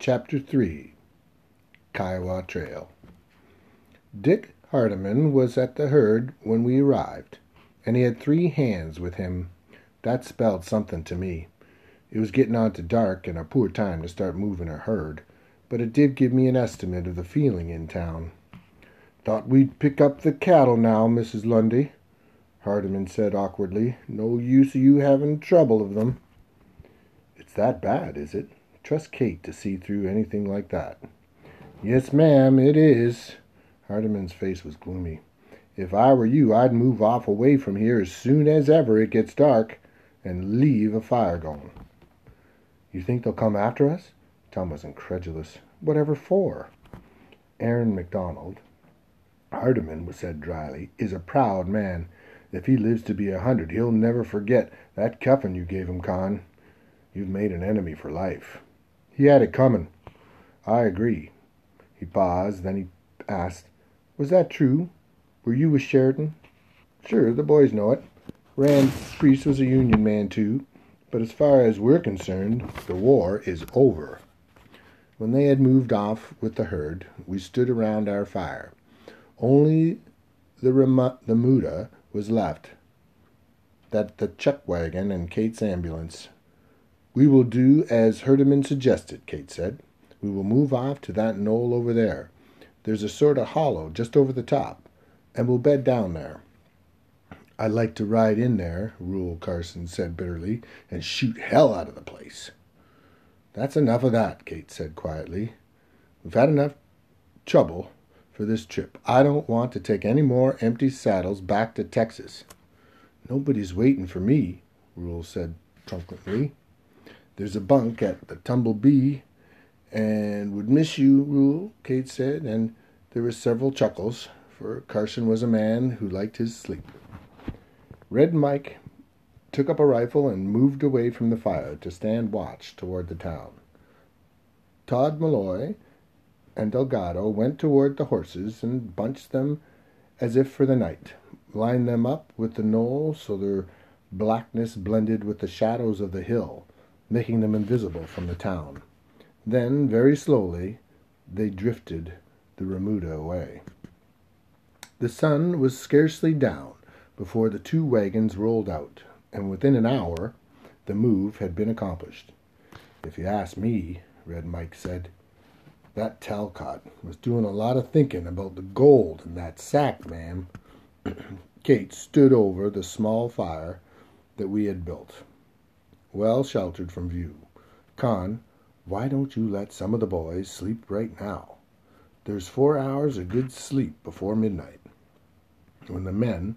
Chapter 3 Kiowa Trail Dick Hardiman was at the herd when we arrived, and he had three hands with him. That spelled something to me. It was getting on to dark and a poor time to start moving a herd, but it did give me an estimate of the feeling in town. Thought we'd pick up the cattle now, Mrs. Lundy, Hardiman said awkwardly. No use of you having trouble of them. It's that bad, is it? Trust Kate to see through anything like that. Yes, ma'am, it is. Hardiman's face was gloomy. If I were you, I'd move off away from here as soon as ever it gets dark and leave a fire going. You think they'll come after us? Tom was incredulous. Whatever for? Aaron MacDonald, Hardiman was said dryly, is a proud man. If he lives to be a hundred, he'll never forget that cuffin you gave him, Con. You've made an enemy for life. He had it coming. I agree. He paused, then he asked, Was that true? Were you with Sheridan? Sure, the boys know it. Rand Priest was a Union man, too. But as far as we're concerned, the war is over. When they had moved off with the herd, we stood around our fire. Only the remuda was left, that the chuck wagon and Kate's ambulance. We will do as Hardiman suggested, Kate said. We will move off to that knoll over there. There's a sort of hollow just over the top, and we'll bed down there. I'd like to ride in there, Rule Carson said bitterly, and shoot hell out of the place. That's enough of that, Kate said quietly. We've had enough trouble for this trip. I don't want to take any more empty saddles back to Texas. Nobody's waiting for me, Rule said truculently. There's a bunk at the Tumble Bee, and would miss you, rule, Kate said, and there were several chuckles, for Carson was a man who liked his sleep. Red Mike took up a rifle and moved away from the fire to stand watch toward the town. Todd Malloy and Delgado went toward the horses and bunched them as if for the night, lined them up with the knoll so their blackness blended with the shadows of the hill making them invisible from the town. Then, very slowly, they drifted the remuda away. The sun was scarcely down before the two wagons rolled out, and within an hour the move had been accomplished. If you ask me, Red Mike said, that Talcott was doing a lot of thinking about the gold in that sack, ma'am. Kate stood over the small fire that we had built well sheltered from view. Con, why don't you let some of the boys sleep right now? There's four hours of good sleep before midnight. When the men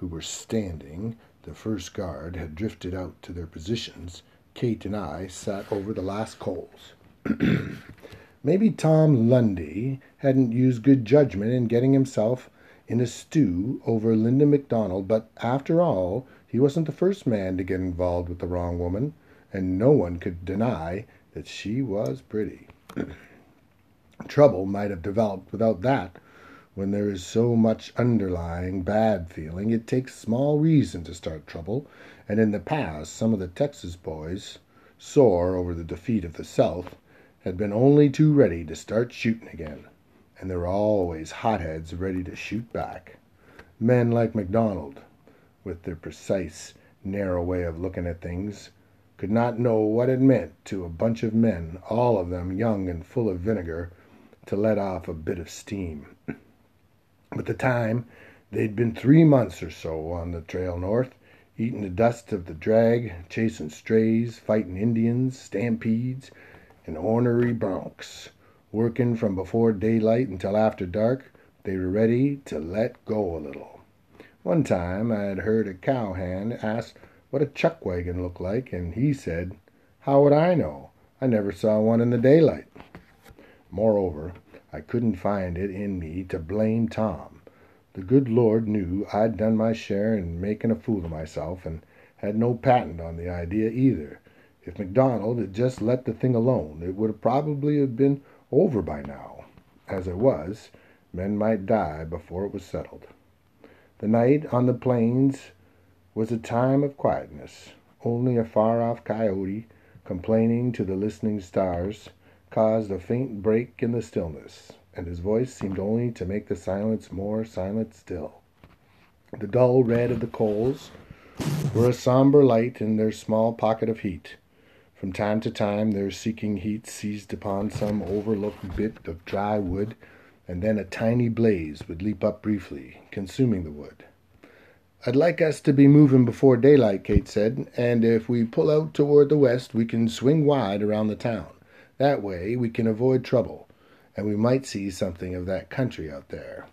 who were standing the first guard had drifted out to their positions, Kate and I sat over the last coals. Maybe Tom Lundy hadn't used good judgment in getting himself in a stew over Linda MacDonald, but after all, he wasn't the first man to get involved with the wrong woman, and no one could deny that she was pretty. Trouble might have developed without that. When there is so much underlying bad feeling, it takes small reason to start trouble, and in the past some of the Texas boys, sore over the defeat of the South, had been only too ready to start shooting again, and there were always hotheads ready to shoot back. Men like McDonald, with their precise, narrow way of looking at things, could not know what it meant to a bunch of men, all of them young and full of vinegar, to let off a bit of steam. But the time they'd been three months or so on the trail north, eating the dust of the drag, chasing strays, fighting Indians, stampedes, and ornery broncs, working from before daylight until after dark, they were ready to let go a little. One time I had heard a cowhand ask what a chuck wagon looked like, and he said, How would I know? I never saw one in the daylight. Moreover, I couldn't find it in me to blame Tom. The good Lord knew I'd done my share in making a fool of myself, and had no patent on the idea either. If McDonald had just let the thing alone, it would probably have been over by now. As it was, men might die before it was settled. The night on the plains was a time of quietness. Only a far off coyote, complaining to the listening stars, caused a faint break in the stillness, and his voice seemed only to make the silence more silent still. The dull red of the coals were a somber light in their small pocket of heat. From time to time their seeking heat seized upon some overlooked bit of dry wood, and then a tiny blaze would leap up briefly, consuming the wood. I'd like us to be moving before daylight, Kate said, and if we pull out toward the west we can swing wide around the town. That way we can avoid trouble, and we might see something of that country out there.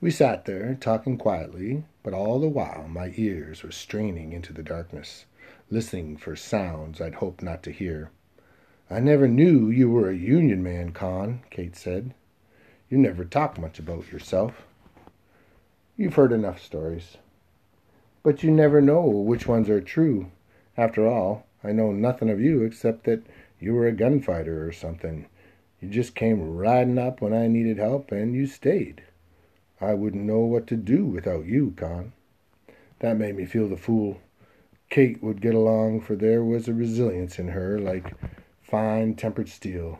We sat there, talking quietly, but all the while my ears were straining into the darkness, listening for sounds I'd hoped not to hear. I never knew you were a Union man, Con, Kate said. You never talk much about yourself. You've heard enough stories. But you never know which ones are true. After all, I know nothing of you except that you were a gunfighter or something. You just came riding up when I needed help, and you stayed. I wouldn't know what to do without you, Con. That made me feel the fool. Kate would get along, for there was a resilience in her like fine tempered steel.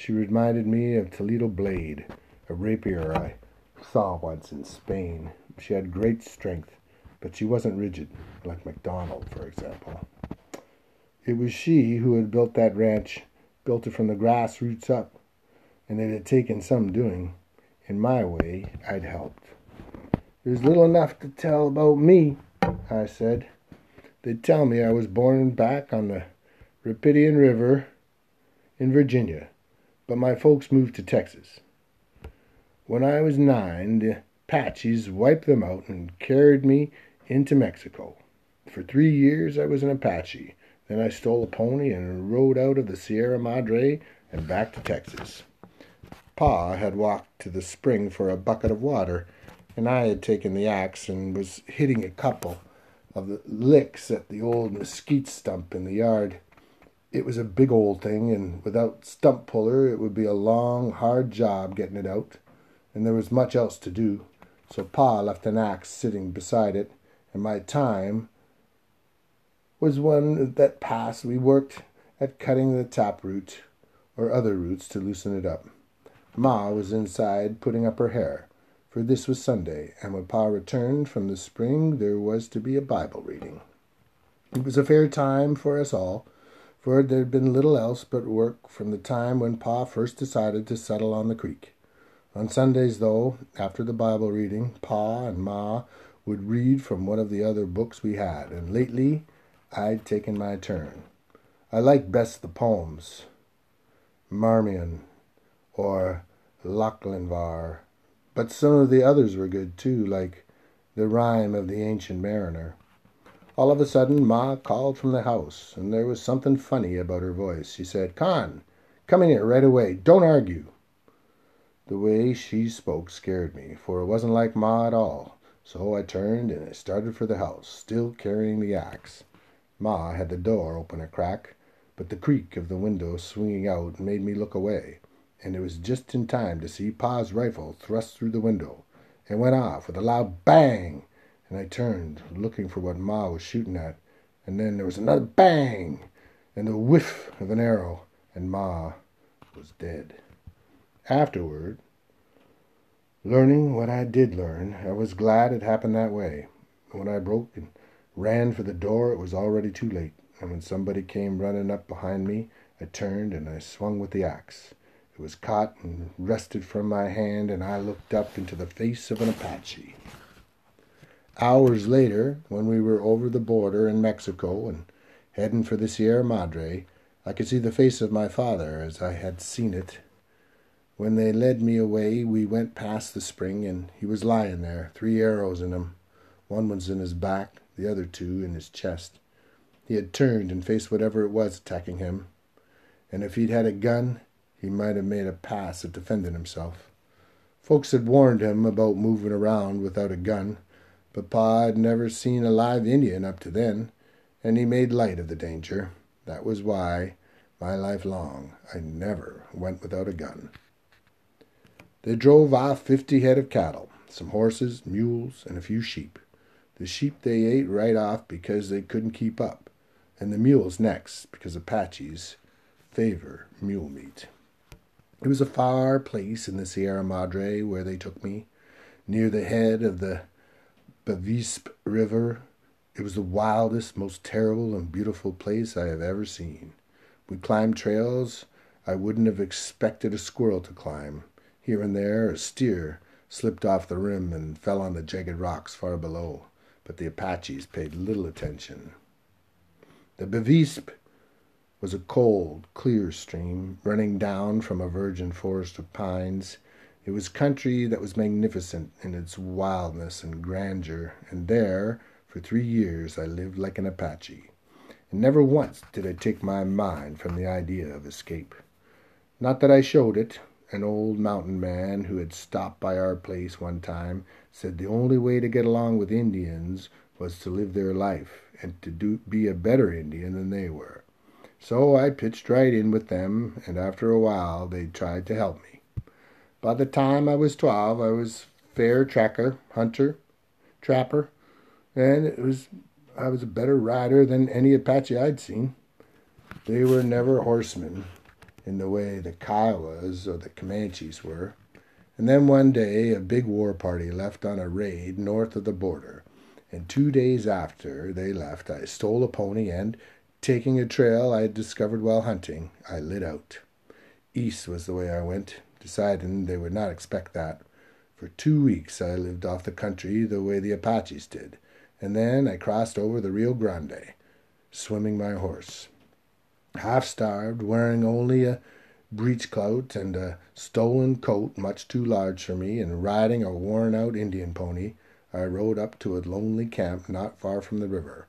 She reminded me of Toledo Blade, a rapier I saw once in Spain. She had great strength, but she wasn't rigid, like MacDonald, for example. It was she who had built that ranch, built it from the grassroots up, and it had taken some doing. In my way, I'd helped. There's little enough to tell about me, I said. They'd tell me I was born back on the Rapidan River in Virginia, but my folks moved to Texas. When I was nine, the Apaches wiped them out and carried me into Mexico. For three years I was an Apache. Then I stole a pony and rode out of the Sierra Madre and back to Texas. Pa had walked to the spring for a bucket of water, and I had taken the axe and was hitting a couple of the licks at the old mesquite stump in the yard. It was a big old thing, and without stump puller it would be a long, hard job getting it out, and there was much else to do. So Pa left an axe sitting beside it, and my time was one that passed. We worked at cutting the taproot or other roots to loosen it up. Ma was inside putting up her hair, for this was Sunday, and when Pa returned from the spring there was to be a Bible reading. It was a fair time for us all, for there had been little else but work from the time when Pa first decided to settle on the creek. On Sundays, though, after the Bible reading, Pa and Ma would read from one of the other books we had, and lately I'd taken my turn. I liked best the poems. Marmion or Lochinvar. But some of the others were good too, like the rhyme of the ancient mariner. All of a sudden, Ma called from the house, and there was something funny about her voice. She said, Con, come in here right away. Don't argue. The way she spoke scared me, for it wasn't like Ma at all. So I turned and I started for the house, still carrying the axe. Ma had the door open a crack, but the creak of the window swinging out made me look away and it was just in time to see Pa's rifle thrust through the window. and went off with a loud bang, and I turned, looking for what Ma was shooting at, and then there was another bang, and the whiff of an arrow, and Ma was dead. Afterward, learning what I did learn, I was glad it happened that way. When I broke and ran for the door, it was already too late, and when somebody came running up behind me, I turned and I swung with the axe. It was caught and wrested from my hand, and I looked up into the face of an Apache. Hours later, when we were over the border in Mexico and heading for the Sierra Madre, I could see the face of my father as I had seen it. When they led me away, we went past the spring, and he was lying there, three arrows in him. One was in his back, the other two in his chest. He had turned and faced whatever it was attacking him, and if he'd had a gun, he might have made a pass at defending himself. Folks had warned him about moving around without a gun, but Pa had never seen a live Indian up to then, and he made light of the danger. That was why, my life long, I never went without a gun. They drove off fifty head of cattle, some horses, mules, and a few sheep. The sheep they ate right off because they couldn't keep up, and the mules next because Apaches favor mule meat. It was a far place in the Sierra Madre where they took me, near the head of the Bavispe River. It was the wildest, most terrible, and beautiful place I have ever seen. We climbed trails I wouldn't have expected a squirrel to climb. Here and there a steer slipped off the rim and fell on the jagged rocks far below, but the Apaches paid little attention. The Bavispe was a cold, clear stream running down from a virgin forest of pines. It was country that was magnificent in its wildness and grandeur, and there, for three years, I lived like an Apache, and never once did I take my mind from the idea of escape. Not that I showed it. An old mountain man who had stopped by our place one time said the only way to get along with Indians was to live their life and to do, be a better Indian than they were. So I pitched right in with them, and after a while they tried to help me. By the time I was twelve, I was fair tracker, hunter, trapper, and it was I was a better rider than any Apache I'd seen. They were never horsemen in the way the Kiowas or the Comanches were. And then one day a big war party left on a raid north of the border, and two days after they left I stole a pony and, Taking a trail I had discovered while hunting, I lit out. East was the way I went, deciding they would not expect that. For two weeks I lived off the country the way the Apaches did, and then I crossed over the Rio Grande, swimming my horse. Half starved, wearing only a breechclout and a stolen coat much too large for me, and riding a worn out Indian pony, I rode up to a lonely camp not far from the river.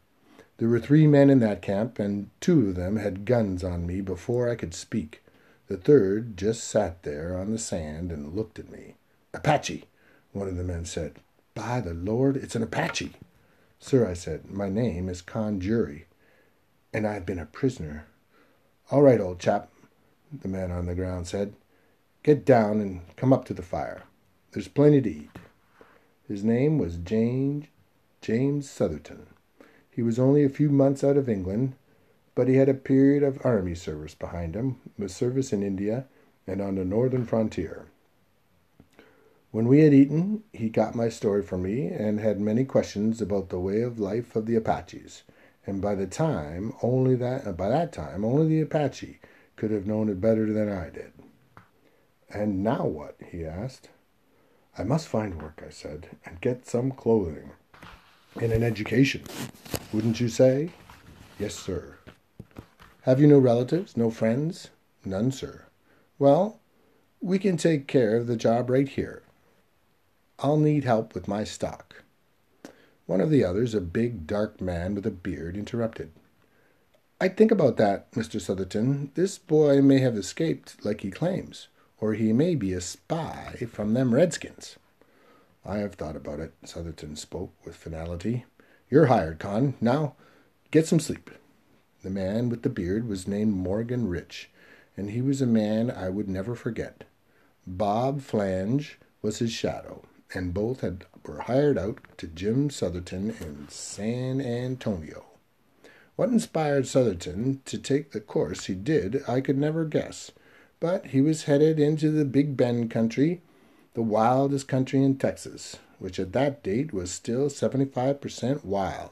There were three men in that camp, and two of them had guns on me before I could speak. The third just sat there on the sand and looked at me. Apache, one of the men said. By the Lord, it's an Apache. Sir, I said, my name is Con Jury, and I've been a prisoner. All right, old chap, the man on the ground said. Get down and come up to the fire. There's plenty to eat. His name was James James Sotherton. He was only a few months out of England, but he had a period of army service behind him, with service in India and on the northern frontier. When we had eaten, he got my story from me and had many questions about the way of life of the Apaches. And by the time only that uh, by that time only the Apache could have known it better than I did. And now what? he asked. I must find work, I said, and get some clothing and an education. Wouldn't you say? Yes, sir. Have you no relatives, no friends? None, sir. Well, we can take care of the job right here. I'll need help with my stock. One of the others, a big, dark man with a beard, interrupted. I'd think about that, Mr. Sotherton. This boy may have escaped like he claims, or he may be a spy from them redskins. I have thought about it, Sotherton spoke with finality. You're hired, Con. Now get some sleep. The man with the beard was named Morgan Rich, and he was a man I would never forget. Bob Flange was his shadow, and both had, were hired out to Jim Sotherton in San Antonio. What inspired Sotherton to take the course he did, I could never guess, but he was headed into the Big Bend country the wildest country in Texas, which at that date was still 75% wild.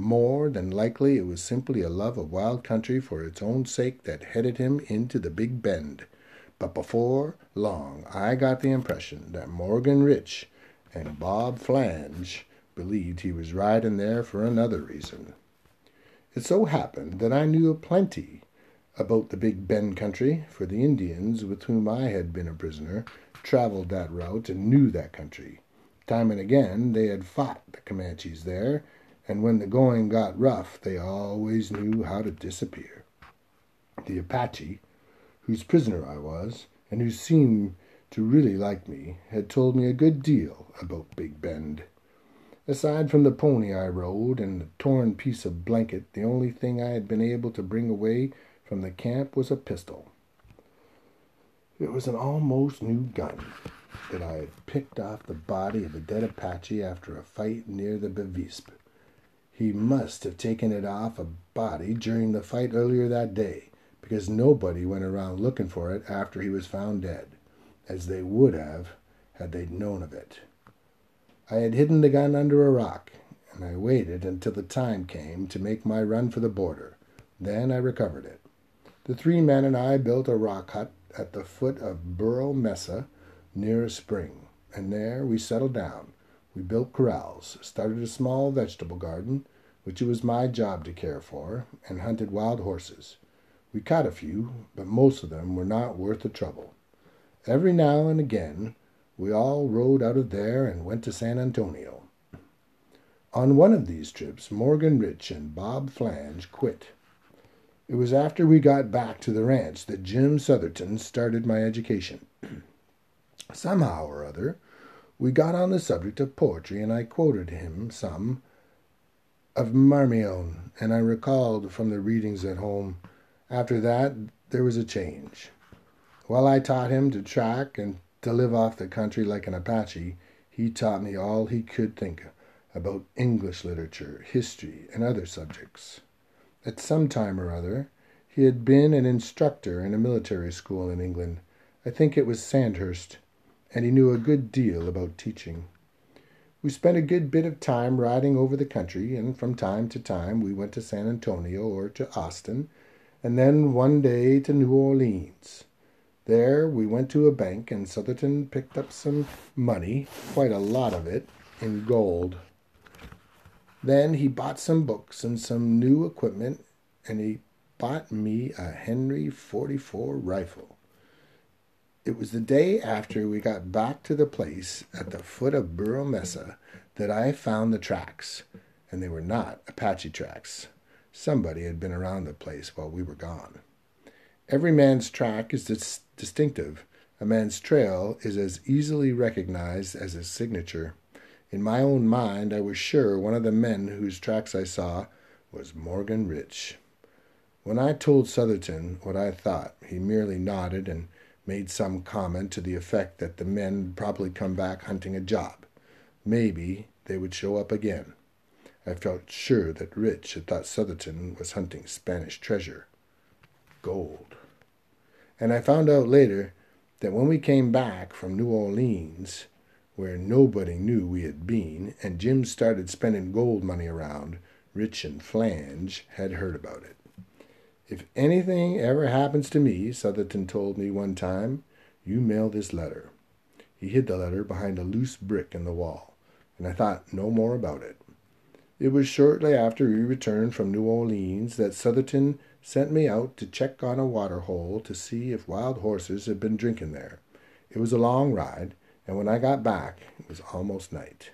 More than likely, it was simply a love of wild country for its own sake that headed him into the Big Bend. But before long, I got the impression that Morgan Rich and Bob Flange believed he was riding there for another reason. It so happened that I knew plenty about the Big Bend country, for the Indians with whom I had been a prisoner traveled that route and knew that country. Time and again they had fought the Comanches there, and when the going got rough, they always knew how to disappear. The Apache, whose prisoner I was, and who seemed to really like me, had told me a good deal about Big Bend. Aside from the pony I rode and the torn piece of blanket, the only thing I had been able to bring away from the camp was a pistol. It was an almost new gun that I had picked off the body of a dead Apache after a fight near the Bavispe. He must have taken it off a body during the fight earlier that day, because nobody went around looking for it after he was found dead, as they would have had they known of it. I had hidden the gun under a rock, and I waited until the time came to make my run for the border. Then I recovered it. The three men and I built a rock hut at the foot of Burro Mesa near a spring, and there we settled down. We built corrals, started a small vegetable garden, which it was my job to care for, and hunted wild horses. We caught a few, but most of them were not worth the trouble. Every now and again we all rode out of there and went to San Antonio. On one of these trips Morgan Rich and Bob Flange quit. It was after we got back to the ranch that Jim Sotherton started my education. Somehow or other, we got on the subject of poetry, and I quoted him some of Marmion, and I recalled from the readings at home. After that, there was a change. While I taught him to track and to live off the country like an Apache, he taught me all he could think about English literature, history, and other subjects. At some time or other he had been an instructor in a military school in England. I think it was Sandhurst, and he knew a good deal about teaching. We spent a good bit of time riding over the country, and from time to time we went to San Antonio or to Austin, and then one day to New Orleans. There we went to a bank, and Sotherton picked up some money, quite a lot of it, in gold. Then he bought some books and some new equipment, and he bought me a Henry 44 rifle. It was the day after we got back to the place at the foot of Burro Mesa that I found the tracks, and they were not Apache tracks. Somebody had been around the place while we were gone. Every man's track is dis- distinctive. A man's trail is as easily recognized as his signature. In my own mind, I was sure one of the men whose tracks I saw was Morgan Rich. When I told Sotherton what I thought, he merely nodded and made some comment to the effect that the men would probably come back hunting a job. Maybe they would show up again. I felt sure that Rich had thought Sotherton was hunting Spanish treasure. Gold. And I found out later that when we came back from New Orleans, where nobody knew we had been, and Jim started spending gold money around, Rich and Flange had heard about it. If anything ever happens to me, Sotherton told me one time, you mail this letter. He hid the letter behind a loose brick in the wall, and I thought no more about it. It was shortly after we returned from New Orleans that Sotherton sent me out to check on a water hole to see if wild horses had been drinking there. It was a long ride, and when I got back it was almost night.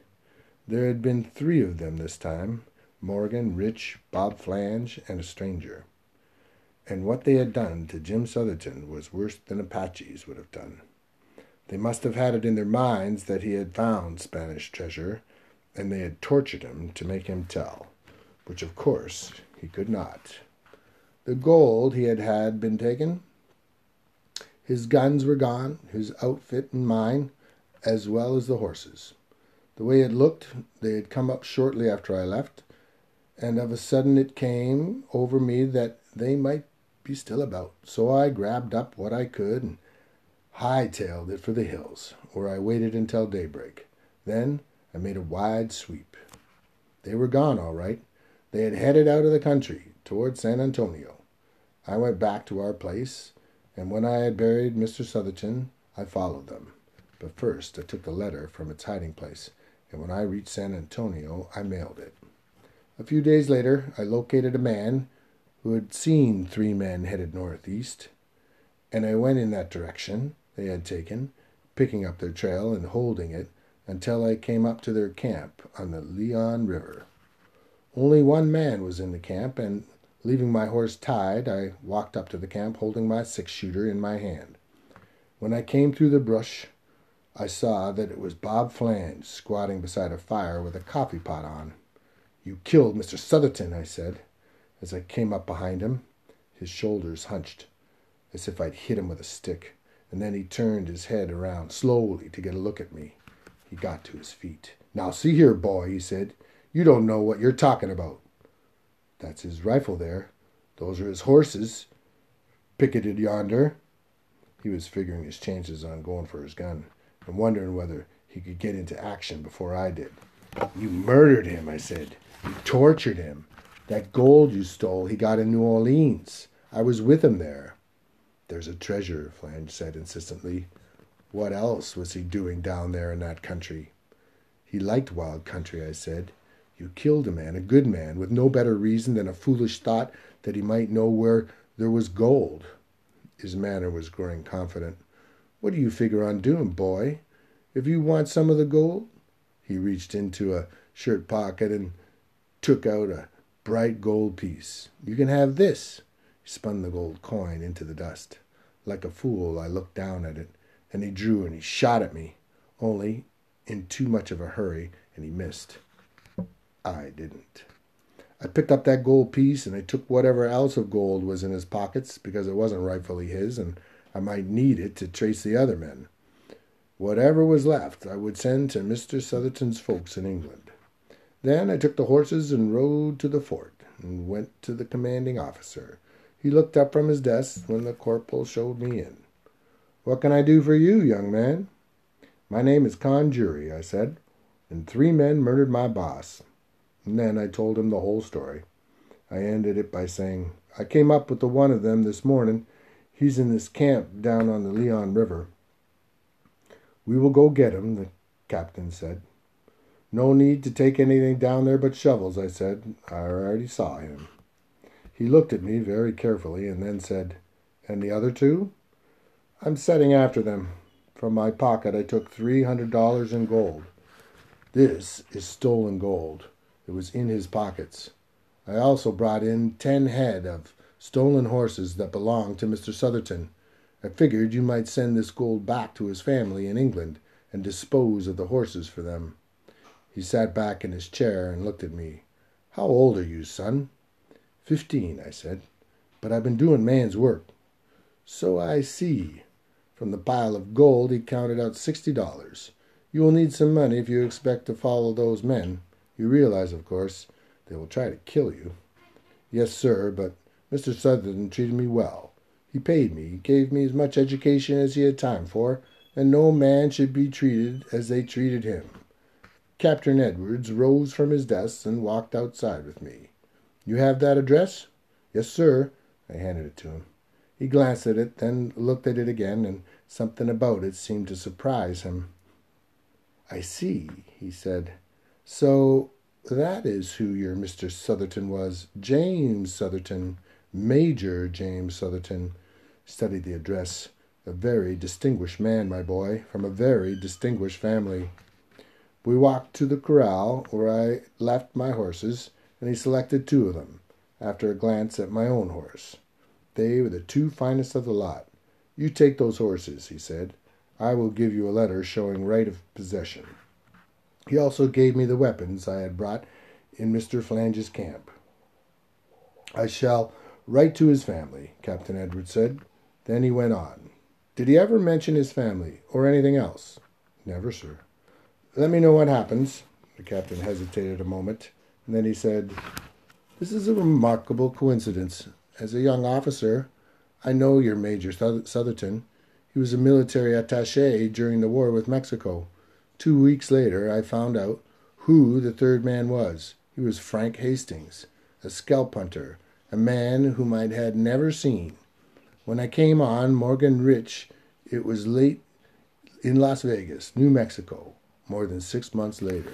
There had been three of them this time Morgan, Rich, Bob Flange, and a stranger. And what they had done to Jim Sotherton was worse than Apaches would have done. They must have had it in their minds that he had found Spanish treasure, and they had tortured him to make him tell, which of course he could not. The gold he had had been taken. His guns were gone, his outfit and mine, as well as the horses. The way it looked, they had come up shortly after I left, and of a sudden it came over me that they might be still about. So I grabbed up what I could and hightailed it for the hills, where I waited until daybreak. Then I made a wide sweep. They were gone, all right. They had headed out of the country toward San Antonio. I went back to our place, and when I had buried Mr. Sotherton, I followed them. But first I took the letter from its hiding place, and when I reached San Antonio, I mailed it. A few days later, I located a man who had seen three men headed northeast, and I went in that direction they had taken, picking up their trail and holding it until I came up to their camp on the Leon River. Only one man was in the camp, and leaving my horse tied, I walked up to the camp holding my six shooter in my hand. When I came through the brush, I saw that it was Bob Flange squatting beside a fire with a coffee pot on. You killed Mr. Sotherton, I said, as I came up behind him. His shoulders hunched, as if I'd hit him with a stick, and then he turned his head around slowly to get a look at me. He got to his feet. Now, see here, boy, he said, you don't know what you're talking about. That's his rifle there. Those are his horses. picketed yonder. He was figuring his chances on going for his gun and wondering whether he could get into action before I did. You murdered him, I said. You tortured him. That gold you stole, he got in New Orleans. I was with him there. There's a treasure, Flange said insistently. What else was he doing down there in that country? He liked wild country, I said. You killed a man, a good man, with no better reason than a foolish thought that he might know where there was gold. His manner was growing confident. What do you figure on doing, boy? If you want some of the gold? He reached into a shirt pocket and took out a bright gold piece. You can have this. He spun the gold coin into the dust. Like a fool, I looked down at it, and he drew and he shot at me, only in too much of a hurry, and he missed. I didn't. I picked up that gold piece and I took whatever else of gold was in his pockets because it wasn't rightfully his and I might need it to trace the other men. Whatever was left I would send to Mr. Sotherton's folks in England. Then I took the horses and rode to the fort and went to the commanding officer. He looked up from his desk when the corporal showed me in. What can I do for you, young man? My name is Con Jury, I said, and three men murdered my boss. And then I told him the whole story. I ended it by saying, I came up with the one of them this morning. He's in this camp down on the Leon River. We will go get him, the captain said. No need to take anything down there but shovels, I said. I already saw him. He looked at me very carefully and then said, And the other two? I'm setting after them. From my pocket I took three hundred dollars in gold. This is stolen gold. It was in his pockets. I also brought in ten head of stolen horses that belonged to Mr. Sotherton. I figured you might send this gold back to his family in England and dispose of the horses for them. He sat back in his chair and looked at me. How old are you, son? Fifteen, I said. But I've been doing man's work. So I see. From the pile of gold he counted out sixty dollars. You will need some money if you expect to follow those men. You realize, of course, they will try to kill you. Yes, sir, but Mr. Sutherland treated me well. He paid me, gave me as much education as he had time for, and no man should be treated as they treated him. Captain Edwards rose from his desk and walked outside with me. You have that address? Yes, sir. I handed it to him. He glanced at it, then looked at it again, and something about it seemed to surprise him. I see, he said. So that is who your Mr. Sotherton was. James Sotherton, Major James Sotherton, studied the address. A very distinguished man, my boy, from a very distinguished family. We walked to the corral where I left my horses, and he selected two of them, after a glance at my own horse. They were the two finest of the lot. You take those horses, he said. I will give you a letter showing right of possession. He also gave me the weapons I had brought in Mr. Flange's camp. I shall write to his family, Captain Edwards said. Then he went on. Did he ever mention his family or anything else? Never, sir. Let me know what happens. The captain hesitated a moment, and then he said, This is a remarkable coincidence. As a young officer, I know your Major Sotherton. He was a military attache during the war with Mexico. Two weeks later, I found out who the third man was. He was Frank Hastings, a scalp hunter, a man whom I had never seen. When I came on Morgan Rich, it was late in Las Vegas, New Mexico, more than six months later.